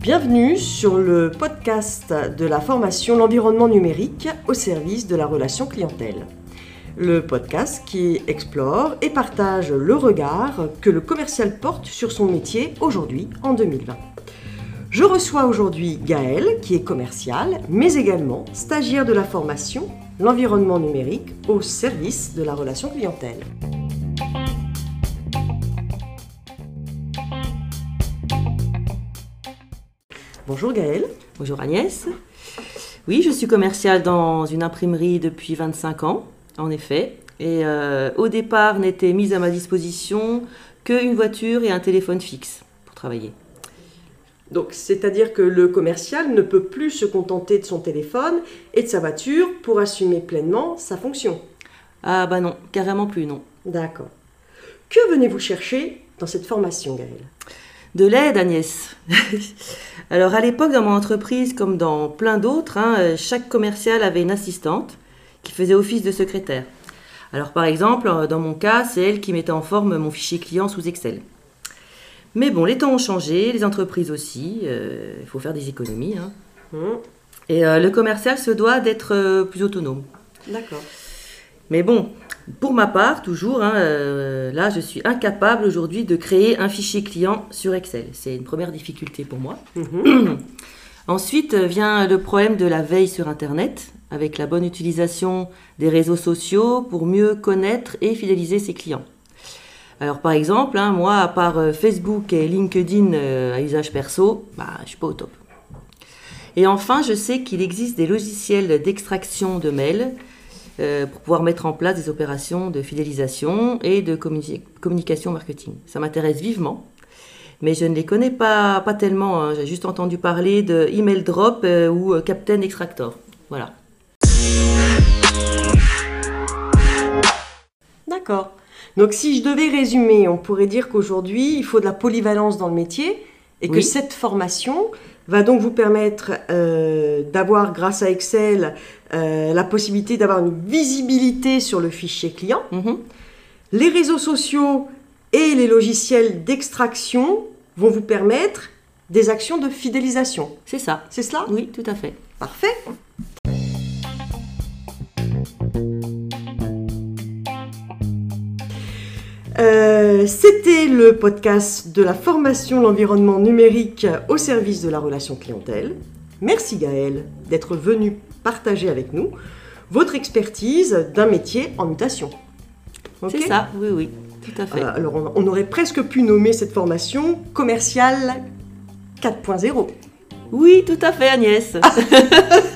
Bienvenue sur le podcast de la formation L'environnement numérique au service de la relation clientèle. Le podcast qui explore et partage le regard que le commercial porte sur son métier aujourd'hui en 2020. Je reçois aujourd'hui Gaël, qui est commercial, mais également stagiaire de la formation L'environnement numérique au service de la relation clientèle. Bonjour Gaëlle. Bonjour Agnès. Oui, je suis commerciale dans une imprimerie depuis 25 ans, en effet. Et euh, au départ, n'était mise à ma disposition qu'une voiture et un téléphone fixe pour travailler. Donc, c'est-à-dire que le commercial ne peut plus se contenter de son téléphone et de sa voiture pour assumer pleinement sa fonction. Ah bah non, carrément plus, non. D'accord. Que venez-vous chercher dans cette formation, Gaëlle? De l'aide, Agnès. Alors à l'époque, dans mon entreprise, comme dans plein d'autres, hein, chaque commercial avait une assistante qui faisait office de secrétaire. Alors par exemple, dans mon cas, c'est elle qui mettait en forme mon fichier client sous Excel. Mais bon, les temps ont changé, les entreprises aussi, euh, il faut faire des économies. Hein. Mmh. Et euh, le commercial se doit d'être euh, plus autonome. D'accord. Mais bon, pour ma part, toujours, hein, euh, là, je suis incapable aujourd'hui de créer un fichier client sur Excel. C'est une première difficulté pour moi. Mhm. Ensuite euh, vient le problème de la veille sur Internet, avec la bonne utilisation des réseaux sociaux pour mieux connaître et fidéliser ses clients. Alors par exemple, hein, moi, à part euh, Facebook et LinkedIn à usage perso, bah, je suis pas au top. Et enfin, je sais qu'il existe des logiciels d'extraction de mails euh, pour pouvoir mettre en place des opérations de fidélisation et de communication marketing. Ça m'intéresse vivement, mais je ne les connais pas, pas tellement. Hein. J'ai juste entendu parler de Email Drop euh, ou euh, Captain Extractor. Voilà. D'accord. Donc si je devais résumer, on pourrait dire qu'aujourd'hui, il faut de la polyvalence dans le métier et que cette formation va donc vous permettre d'avoir, grâce à Excel, euh, la possibilité d'avoir une visibilité sur le fichier client. Mhm. Les réseaux sociaux et les logiciels d'extraction vont vous permettre des actions de fidélisation. C'est ça. C'est cela? Oui, tout à fait. Parfait. Euh, c'était le podcast de la formation L'environnement numérique au service de la relation clientèle. Merci Gaël d'être venu partager avec nous votre expertise d'un métier en mutation. C'est ça, oui, oui, tout à fait. Euh, alors, on, aurait presque pu nommer cette formation commerciale 4.0. Oui, tout à fait, Agnès.